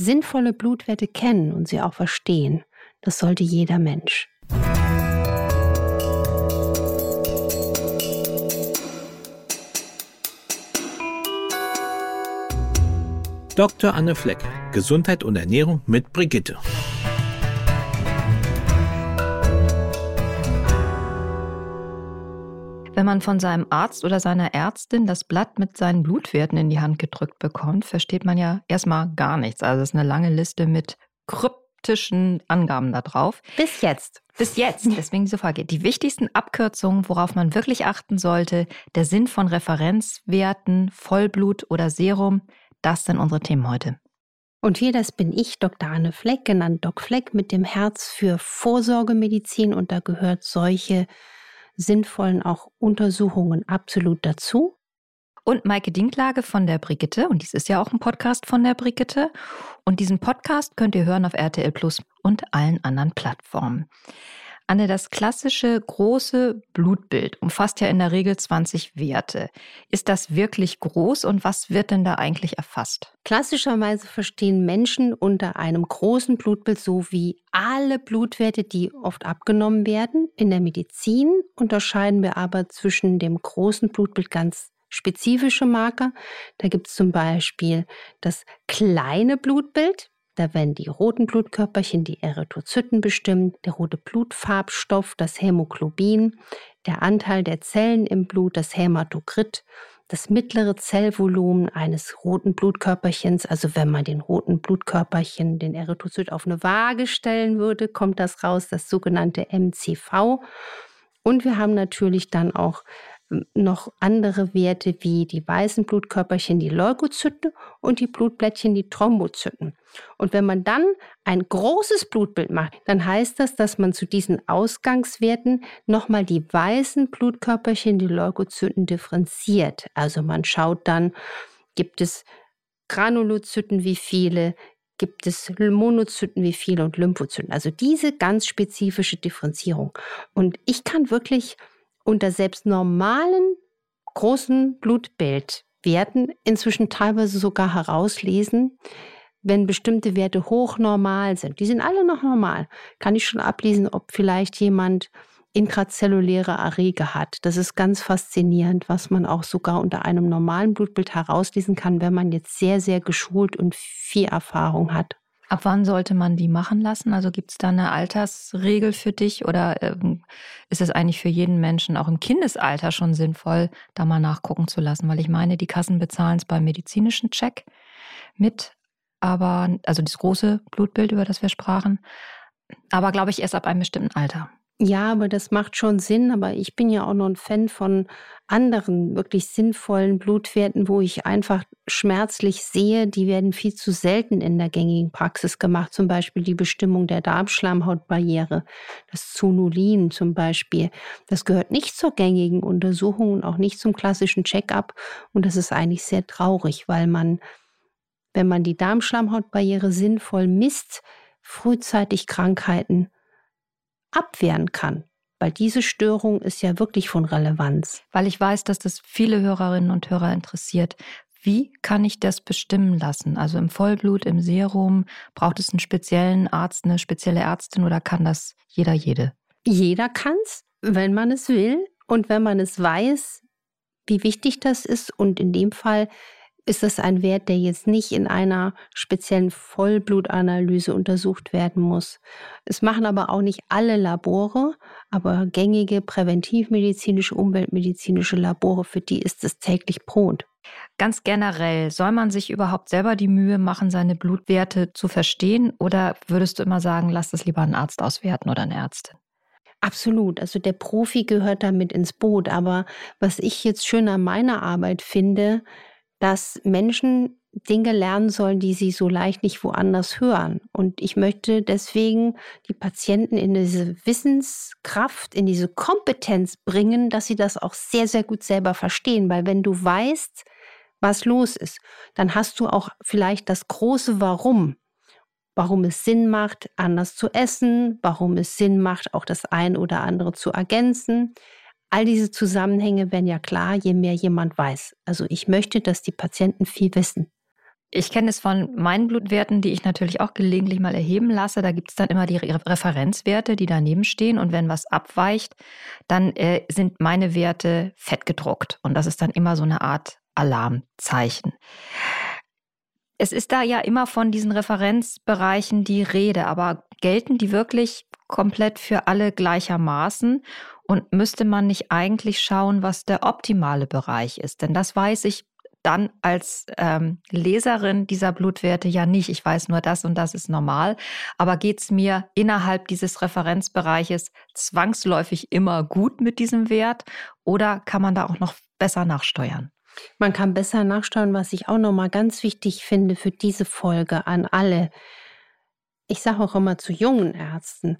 sinnvolle Blutwerte kennen und sie auch verstehen. Das sollte jeder Mensch. Dr. Anne Fleck, Gesundheit und Ernährung mit Brigitte. Wenn man von seinem Arzt oder seiner Ärztin das Blatt mit seinen Blutwerten in die Hand gedrückt bekommt, versteht man ja erstmal gar nichts. Also es ist eine lange Liste mit kryptischen Angaben da drauf. Bis jetzt. Bis jetzt. Deswegen diese Frage. Die wichtigsten Abkürzungen, worauf man wirklich achten sollte, der Sinn von Referenzwerten, Vollblut oder Serum, das sind unsere Themen heute. Und hier, das bin ich, Dr. Anne Fleck, genannt Doc Fleck, mit dem Herz für Vorsorgemedizin und da gehört solche sinnvollen auch Untersuchungen absolut dazu. Und Maike Dinklage von der Brigitte, und dies ist ja auch ein Podcast von der Brigitte. Und diesen Podcast könnt ihr hören auf RTL Plus und allen anderen Plattformen. Anne, das klassische große Blutbild umfasst ja in der Regel 20 Werte. Ist das wirklich groß und was wird denn da eigentlich erfasst? Klassischerweise verstehen Menschen unter einem großen Blutbild so wie alle Blutwerte, die oft abgenommen werden. In der Medizin unterscheiden wir aber zwischen dem großen Blutbild ganz spezifische Marker. Da gibt es zum Beispiel das kleine Blutbild. Da werden die roten Blutkörperchen, die Erythrozyten bestimmt, der rote Blutfarbstoff, das Hämoglobin, der Anteil der Zellen im Blut, das Hämatokrit, das mittlere Zellvolumen eines roten Blutkörperchens. Also wenn man den roten Blutkörperchen, den Erythrozyt auf eine Waage stellen würde, kommt das raus, das sogenannte MCV. Und wir haben natürlich dann auch noch andere Werte wie die weißen Blutkörperchen, die Leukozyten und die Blutblättchen, die Thrombozyten. Und wenn man dann ein großes Blutbild macht, dann heißt das, dass man zu diesen Ausgangswerten nochmal die weißen Blutkörperchen, die Leukozyten differenziert. Also man schaut dann, gibt es Granulozyten wie viele, gibt es Monozyten wie viele und Lymphozyten. Also diese ganz spezifische Differenzierung. Und ich kann wirklich unter selbst normalen großen Blutbildwerten inzwischen teilweise sogar herauslesen, wenn bestimmte Werte hochnormal sind. Die sind alle noch normal. Kann ich schon ablesen, ob vielleicht jemand intrazelluläre Erreger hat. Das ist ganz faszinierend, was man auch sogar unter einem normalen Blutbild herauslesen kann, wenn man jetzt sehr, sehr geschult und viel Erfahrung hat. Ab wann sollte man die machen lassen? Also gibt es da eine Altersregel für dich oder ähm, ist es eigentlich für jeden Menschen auch im Kindesalter schon sinnvoll, da mal nachgucken zu lassen? Weil ich meine, die Kassen bezahlen es beim medizinischen Check mit, aber also das große Blutbild, über das wir sprachen, aber glaube ich erst ab einem bestimmten Alter. Ja, aber das macht schon Sinn. Aber ich bin ja auch noch ein Fan von anderen wirklich sinnvollen Blutwerten, wo ich einfach schmerzlich sehe, die werden viel zu selten in der gängigen Praxis gemacht. Zum Beispiel die Bestimmung der Darmschleimhautbarriere, das Zonulin zum Beispiel. Das gehört nicht zur gängigen Untersuchung und auch nicht zum klassischen Check-up. Und das ist eigentlich sehr traurig, weil man, wenn man die Darmschleimhautbarriere sinnvoll misst, frühzeitig Krankheiten abwehren kann. Weil diese Störung ist ja wirklich von Relevanz. Weil ich weiß, dass das viele Hörerinnen und Hörer interessiert. Wie kann ich das bestimmen lassen? Also im Vollblut, im Serum, braucht es einen speziellen Arzt, eine spezielle Ärztin oder kann das jeder, jede? Jeder kann es, wenn man es will und wenn man es weiß, wie wichtig das ist. Und in dem Fall ist das ein Wert, der jetzt nicht in einer speziellen Vollblutanalyse untersucht werden muss. Es machen aber auch nicht alle Labore, aber gängige präventivmedizinische, umweltmedizinische Labore, für die ist es täglich Brot. Ganz generell, soll man sich überhaupt selber die Mühe machen, seine Blutwerte zu verstehen? Oder würdest du immer sagen, lass das lieber einen Arzt auswerten oder eine Ärztin? Absolut. Also der Profi gehört damit ins Boot. Aber was ich jetzt schön an meiner Arbeit finde, dass Menschen Dinge lernen sollen, die sie so leicht nicht woanders hören. Und ich möchte deswegen die Patienten in diese Wissenskraft, in diese Kompetenz bringen, dass sie das auch sehr, sehr gut selber verstehen. Weil wenn du weißt, was los ist, dann hast du auch vielleicht das große Warum. Warum es Sinn macht, anders zu essen, warum es Sinn macht, auch das ein oder andere zu ergänzen. All diese Zusammenhänge werden ja klar, je mehr jemand weiß. Also ich möchte, dass die Patienten viel wissen. Ich kenne es von meinen Blutwerten, die ich natürlich auch gelegentlich mal erheben lasse. Da gibt es dann immer die Referenzwerte, die daneben stehen. Und wenn was abweicht, dann äh, sind meine Werte fett gedruckt. Und das ist dann immer so eine Art Alarmzeichen. Es ist da ja immer von diesen Referenzbereichen die Rede, aber gelten die wirklich komplett für alle gleichermaßen? Und müsste man nicht eigentlich schauen, was der optimale Bereich ist? Denn das weiß ich dann als ähm, Leserin dieser Blutwerte ja nicht. Ich weiß nur, das und das ist normal. Aber geht es mir innerhalb dieses Referenzbereiches zwangsläufig immer gut mit diesem Wert oder kann man da auch noch besser nachsteuern? Man kann besser nachsteuern, was ich auch nochmal ganz wichtig finde für diese Folge an alle. Ich sage auch immer zu jungen Ärzten,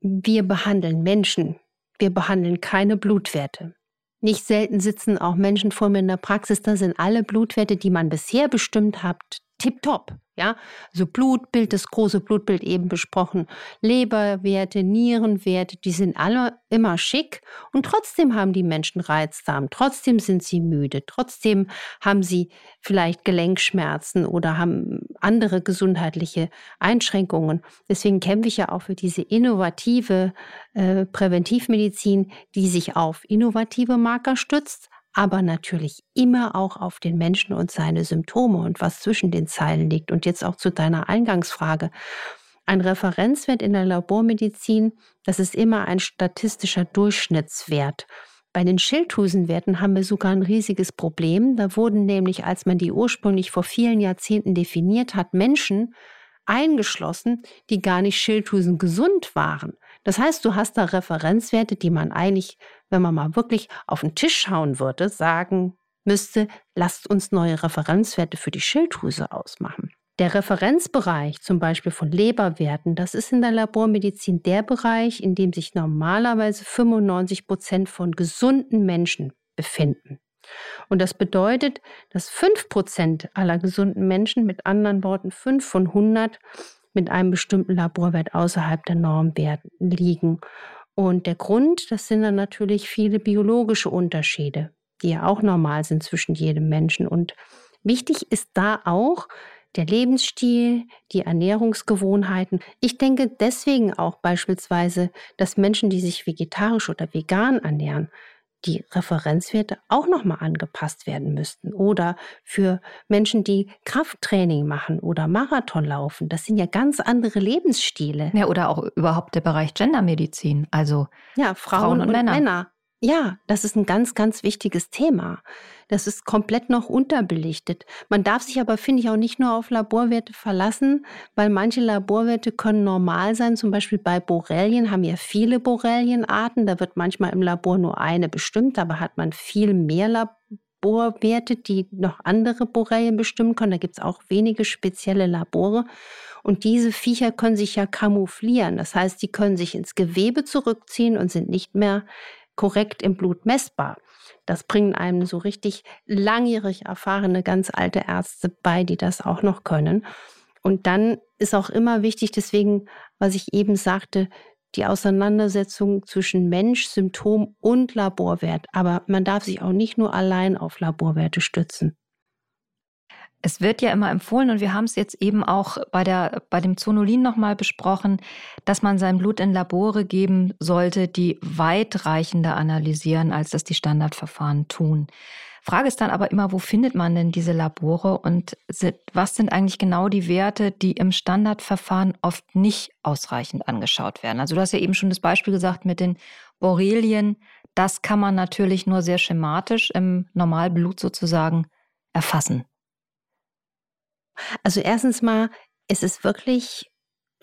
wir behandeln Menschen, wir behandeln keine Blutwerte. Nicht selten sitzen auch Menschen vor mir in der Praxis, da sind alle Blutwerte, die man bisher bestimmt hat, tipptopp. Ja, also Blutbild, das große Blutbild eben besprochen, Leberwerte, Nierenwerte, die sind alle immer schick und trotzdem haben die Menschen Reizdarm, trotzdem sind sie müde, trotzdem haben sie vielleicht Gelenkschmerzen oder haben andere gesundheitliche Einschränkungen. Deswegen kämpfe ich ja auch für diese innovative äh, Präventivmedizin, die sich auf innovative Marker stützt, aber natürlich immer auch auf den Menschen und seine Symptome und was zwischen den Zeilen liegt. Und jetzt auch zu deiner Eingangsfrage. Ein Referenzwert in der Labormedizin, das ist immer ein statistischer Durchschnittswert. Bei den Schilddrüsenwerten haben wir sogar ein riesiges Problem. Da wurden nämlich, als man die ursprünglich vor vielen Jahrzehnten definiert hat, Menschen eingeschlossen, die gar nicht Schilddrüsen gesund waren. Das heißt, du hast da Referenzwerte, die man eigentlich, wenn man mal wirklich auf den Tisch schauen würde, sagen müsste, lasst uns neue Referenzwerte für die Schilddrüse ausmachen. Der Referenzbereich zum Beispiel von Leberwerten, das ist in der Labormedizin der Bereich, in dem sich normalerweise 95 Prozent von gesunden Menschen befinden. Und das bedeutet, dass 5 Prozent aller gesunden Menschen, mit anderen Worten 5 von 100, mit einem bestimmten Laborwert außerhalb der Normwerte liegen. Und der Grund, das sind dann natürlich viele biologische Unterschiede, die ja auch normal sind zwischen jedem Menschen. Und wichtig ist da auch der Lebensstil, die Ernährungsgewohnheiten. Ich denke deswegen auch beispielsweise, dass Menschen, die sich vegetarisch oder vegan ernähren, die Referenzwerte auch nochmal angepasst werden müssten. Oder für Menschen, die Krafttraining machen oder Marathon laufen. Das sind ja ganz andere Lebensstile. Ja, oder auch überhaupt der Bereich Gendermedizin. Also ja, Frauen, Frauen und, und Männer. Männer. Ja, das ist ein ganz, ganz wichtiges Thema. Das ist komplett noch unterbelichtet. Man darf sich aber, finde ich, auch nicht nur auf Laborwerte verlassen, weil manche Laborwerte können normal sein. Zum Beispiel bei Borrelien haben wir viele Borrelienarten. Da wird manchmal im Labor nur eine bestimmt, aber hat man viel mehr Laborwerte, die noch andere Borrelien bestimmen können. Da gibt es auch wenige spezielle Labore. Und diese Viecher können sich ja kamouflieren. Das heißt, die können sich ins Gewebe zurückziehen und sind nicht mehr korrekt im Blut messbar. Das bringen einem so richtig langjährig erfahrene, ganz alte Ärzte bei, die das auch noch können. Und dann ist auch immer wichtig, deswegen, was ich eben sagte, die Auseinandersetzung zwischen Mensch, Symptom und Laborwert. Aber man darf sich auch nicht nur allein auf Laborwerte stützen. Es wird ja immer empfohlen und wir haben es jetzt eben auch bei, der, bei dem Zonulin nochmal besprochen, dass man sein Blut in Labore geben sollte, die weitreichender analysieren, als das die Standardverfahren tun. Frage ist dann aber immer, wo findet man denn diese Labore und was sind eigentlich genau die Werte, die im Standardverfahren oft nicht ausreichend angeschaut werden? Also du hast ja eben schon das Beispiel gesagt mit den Borrelien. Das kann man natürlich nur sehr schematisch im Normalblut sozusagen erfassen. Also erstens mal, es ist wirklich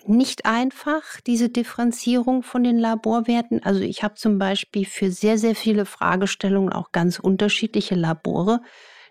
nicht einfach, diese Differenzierung von den Laborwerten. Also ich habe zum Beispiel für sehr, sehr viele Fragestellungen auch ganz unterschiedliche Labore.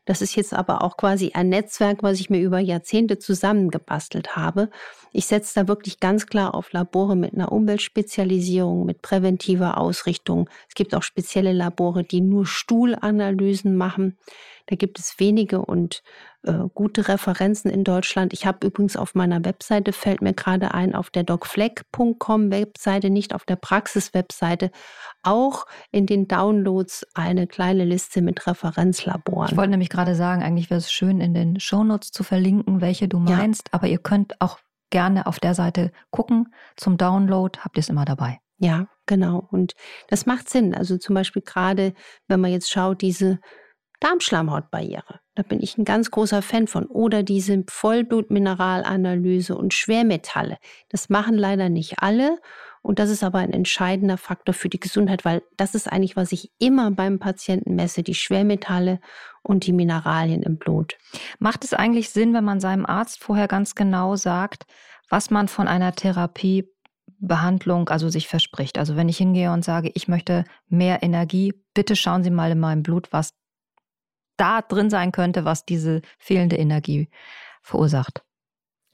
Das ist jetzt aber auch quasi ein Netzwerk, was ich mir über Jahrzehnte zusammengebastelt habe. Ich setze da wirklich ganz klar auf Labore mit einer Umweltspezialisierung, mit präventiver Ausrichtung. Es gibt auch spezielle Labore, die nur Stuhlanalysen machen. Da gibt es wenige und äh, gute Referenzen in Deutschland. Ich habe übrigens auf meiner Webseite, fällt mir gerade ein, auf der docfleck.com Webseite, nicht auf der Praxis-Webseite, auch in den Downloads eine kleine Liste mit Referenzlaboren. Ich wollte nämlich gerade sagen, eigentlich wäre es schön, in den Shownotes zu verlinken, welche du meinst, ja. aber ihr könnt auch gerne auf der Seite gucken. Zum Download habt ihr es immer dabei. Ja, genau. Und das macht Sinn. Also zum Beispiel gerade, wenn man jetzt schaut, diese Darmschleimhautbarriere. Da bin ich ein ganz großer Fan von. Oder diese Vollblutmineralanalyse und Schwermetalle. Das machen leider nicht alle. Und das ist aber ein entscheidender Faktor für die Gesundheit, weil das ist eigentlich, was ich immer beim Patienten messe, die Schwermetalle und die Mineralien im Blut. Macht es eigentlich Sinn, wenn man seinem Arzt vorher ganz genau sagt, was man von einer Therapie Behandlung also sich verspricht. Also wenn ich hingehe und sage, ich möchte mehr Energie, bitte schauen Sie mal in meinem Blut, was da drin sein könnte, was diese fehlende Energie verursacht.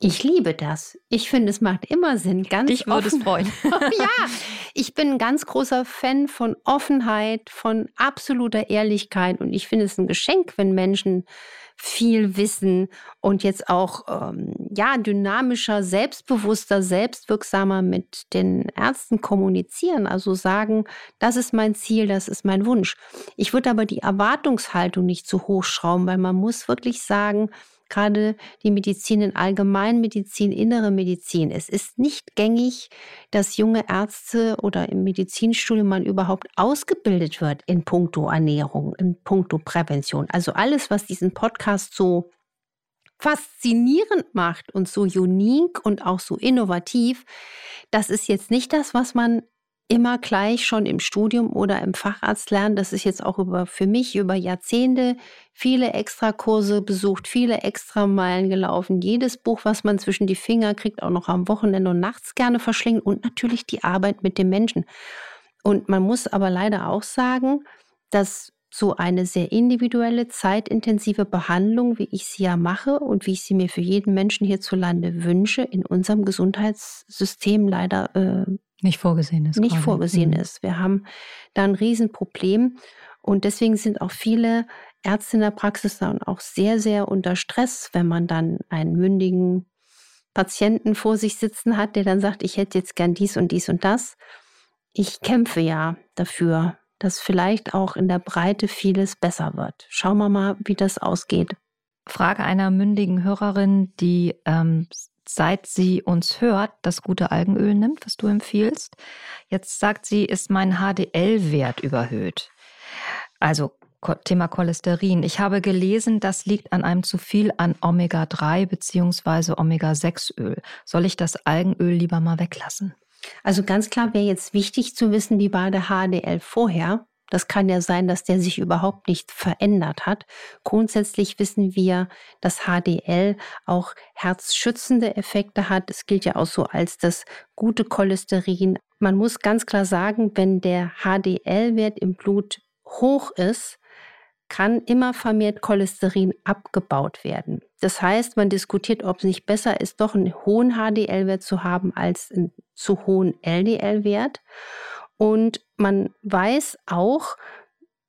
Ich liebe das. Ich finde, es macht immer Sinn. Ganz Dich würde es freuen. ja, ich bin ein ganz großer Fan von Offenheit, von absoluter Ehrlichkeit und ich finde es ein Geschenk, wenn Menschen viel wissen und jetzt auch ähm, ja dynamischer, selbstbewusster, selbstwirksamer mit den Ärzten kommunizieren. Also sagen, das ist mein Ziel, das ist mein Wunsch. Ich würde aber die Erwartungshaltung nicht zu hoch schrauben, weil man muss wirklich sagen, gerade die Medizin in Allgemeinmedizin, innere Medizin. Es ist nicht gängig, dass junge Ärzte oder im Medizinstudium man überhaupt ausgebildet wird in puncto Ernährung, in puncto Prävention. Also alles, was diesen Podcast so faszinierend macht und so unique und auch so innovativ, das ist jetzt nicht das, was man immer gleich schon im Studium oder im Facharzt lernen. Das ist jetzt auch über, für mich über Jahrzehnte viele Extrakurse besucht, viele Extrameilen gelaufen. Jedes Buch, was man zwischen die Finger kriegt, auch noch am Wochenende und nachts gerne verschlingen und natürlich die Arbeit mit den Menschen. Und man muss aber leider auch sagen, dass so eine sehr individuelle, zeitintensive Behandlung, wie ich sie ja mache und wie ich sie mir für jeden Menschen hierzulande wünsche, in unserem Gesundheitssystem leider äh, nicht vorgesehen ist. Nicht quasi. vorgesehen mhm. ist. Wir haben da ein Riesenproblem und deswegen sind auch viele Ärzte in der Praxis dann auch sehr, sehr unter Stress, wenn man dann einen mündigen Patienten vor sich sitzen hat, der dann sagt, ich hätte jetzt gern dies und dies und das. Ich kämpfe ja dafür, dass vielleicht auch in der Breite vieles besser wird. Schauen wir mal, wie das ausgeht. Frage einer mündigen Hörerin, die ähm, seit sie uns hört, das gute Algenöl nimmt, was du empfiehlst. Jetzt sagt sie, ist mein HDL-Wert überhöht. Also Thema Cholesterin. Ich habe gelesen, das liegt an einem zu viel an Omega-3 bzw. Omega-6-Öl. Soll ich das Algenöl lieber mal weglassen? Also ganz klar wäre jetzt wichtig zu wissen, wie war der HDL vorher. Das kann ja sein, dass der sich überhaupt nicht verändert hat. Grundsätzlich wissen wir, dass HDL auch herzschützende Effekte hat. Es gilt ja auch so als das gute Cholesterin. Man muss ganz klar sagen, wenn der HDL-Wert im Blut hoch ist, kann immer vermehrt Cholesterin abgebaut werden. Das heißt, man diskutiert, ob es nicht besser ist, doch einen hohen HDL-Wert zu haben als einen zu hohen LDL-Wert. Und man weiß auch,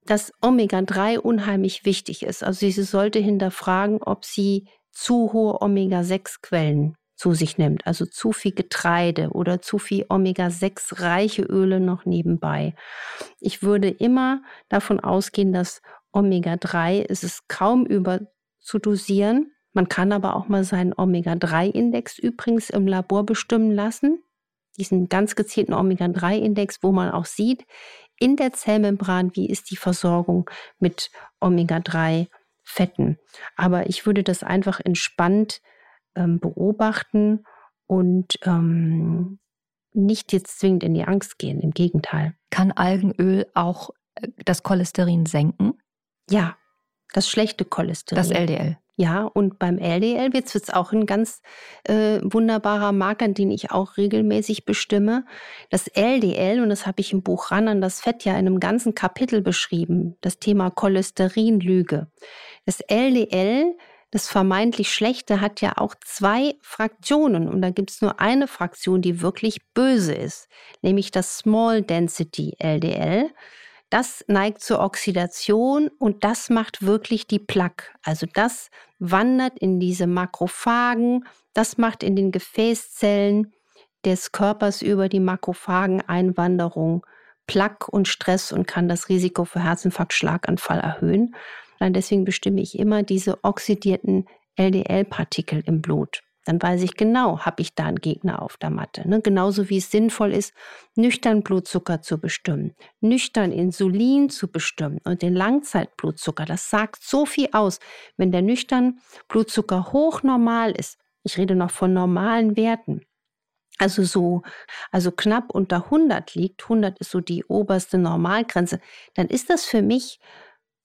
dass Omega-3 unheimlich wichtig ist. Also sie sollte hinterfragen, ob sie zu hohe Omega-6-Quellen zu sich nimmt, also zu viel Getreide oder zu viel Omega-6-reiche Öle noch nebenbei. Ich würde immer davon ausgehen, dass Omega-3 ist es kaum überzudosieren. Man kann aber auch mal seinen Omega-3-Index übrigens im Labor bestimmen lassen diesen ganz gezielten Omega-3-Index, wo man auch sieht, in der Zellmembran, wie ist die Versorgung mit Omega-3-Fetten. Aber ich würde das einfach entspannt ähm, beobachten und ähm, nicht jetzt zwingend in die Angst gehen. Im Gegenteil. Kann Algenöl auch äh, das Cholesterin senken? Ja, das schlechte Cholesterin. Das LDL. Ja, und beim LDL wird es auch ein ganz äh, wunderbarer Marker, den ich auch regelmäßig bestimme. Das LDL, und das habe ich im Buch ran an das Fett ja in einem ganzen Kapitel beschrieben, das Thema Cholesterinlüge. Das LDL, das vermeintlich Schlechte, hat ja auch zwei Fraktionen und da gibt es nur eine Fraktion, die wirklich böse ist, nämlich das Small Density LDL. Das neigt zur Oxidation und das macht wirklich die Plaque. Also das wandert in diese Makrophagen, das macht in den Gefäßzellen des Körpers über die Makrophageneinwanderung Plaque und Stress und kann das Risiko für Herzinfarkt, Schlaganfall erhöhen. Und deswegen bestimme ich immer diese oxidierten LDL-Partikel im Blut. Dann weiß ich genau, habe ich da einen Gegner auf der Matte. Ne? Genauso wie es sinnvoll ist, nüchtern Blutzucker zu bestimmen, nüchtern Insulin zu bestimmen und den Langzeitblutzucker. Das sagt so viel aus. Wenn der nüchtern Blutzucker hoch normal ist, ich rede noch von normalen Werten, also so, also knapp unter 100 liegt, 100 ist so die oberste Normalgrenze, dann ist das für mich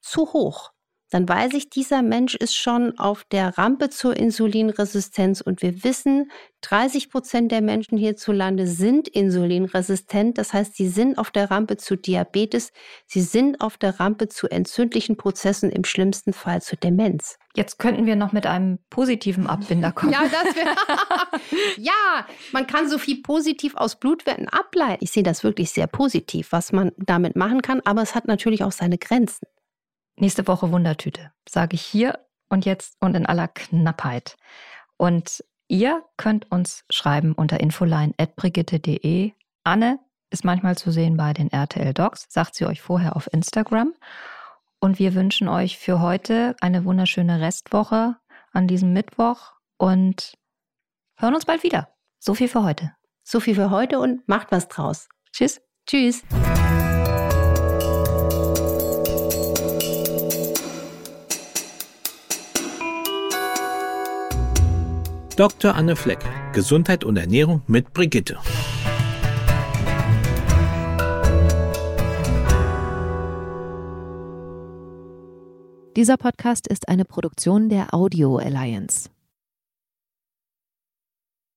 zu hoch dann weiß ich, dieser Mensch ist schon auf der Rampe zur Insulinresistenz und wir wissen, 30 Prozent der Menschen hierzulande sind insulinresistent. Das heißt, sie sind auf der Rampe zu Diabetes, sie sind auf der Rampe zu entzündlichen Prozessen, im schlimmsten Fall zu Demenz. Jetzt könnten wir noch mit einem positiven Abbinder kommen. ja, ja, man kann so viel positiv aus Blutwerten ableiten. Ich sehe das wirklich sehr positiv, was man damit machen kann, aber es hat natürlich auch seine Grenzen. Nächste Woche Wundertüte, sage ich hier und jetzt und in aller Knappheit. Und ihr könnt uns schreiben unter infoline.brigitte.de. Anne ist manchmal zu sehen bei den RTL Docs, sagt sie euch vorher auf Instagram. Und wir wünschen euch für heute eine wunderschöne Restwoche an diesem Mittwoch und hören uns bald wieder. So viel für heute. So viel für heute und macht was draus. Tschüss. Tschüss. Dr. Anne Fleck, Gesundheit und Ernährung mit Brigitte. Dieser Podcast ist eine Produktion der Audio Alliance.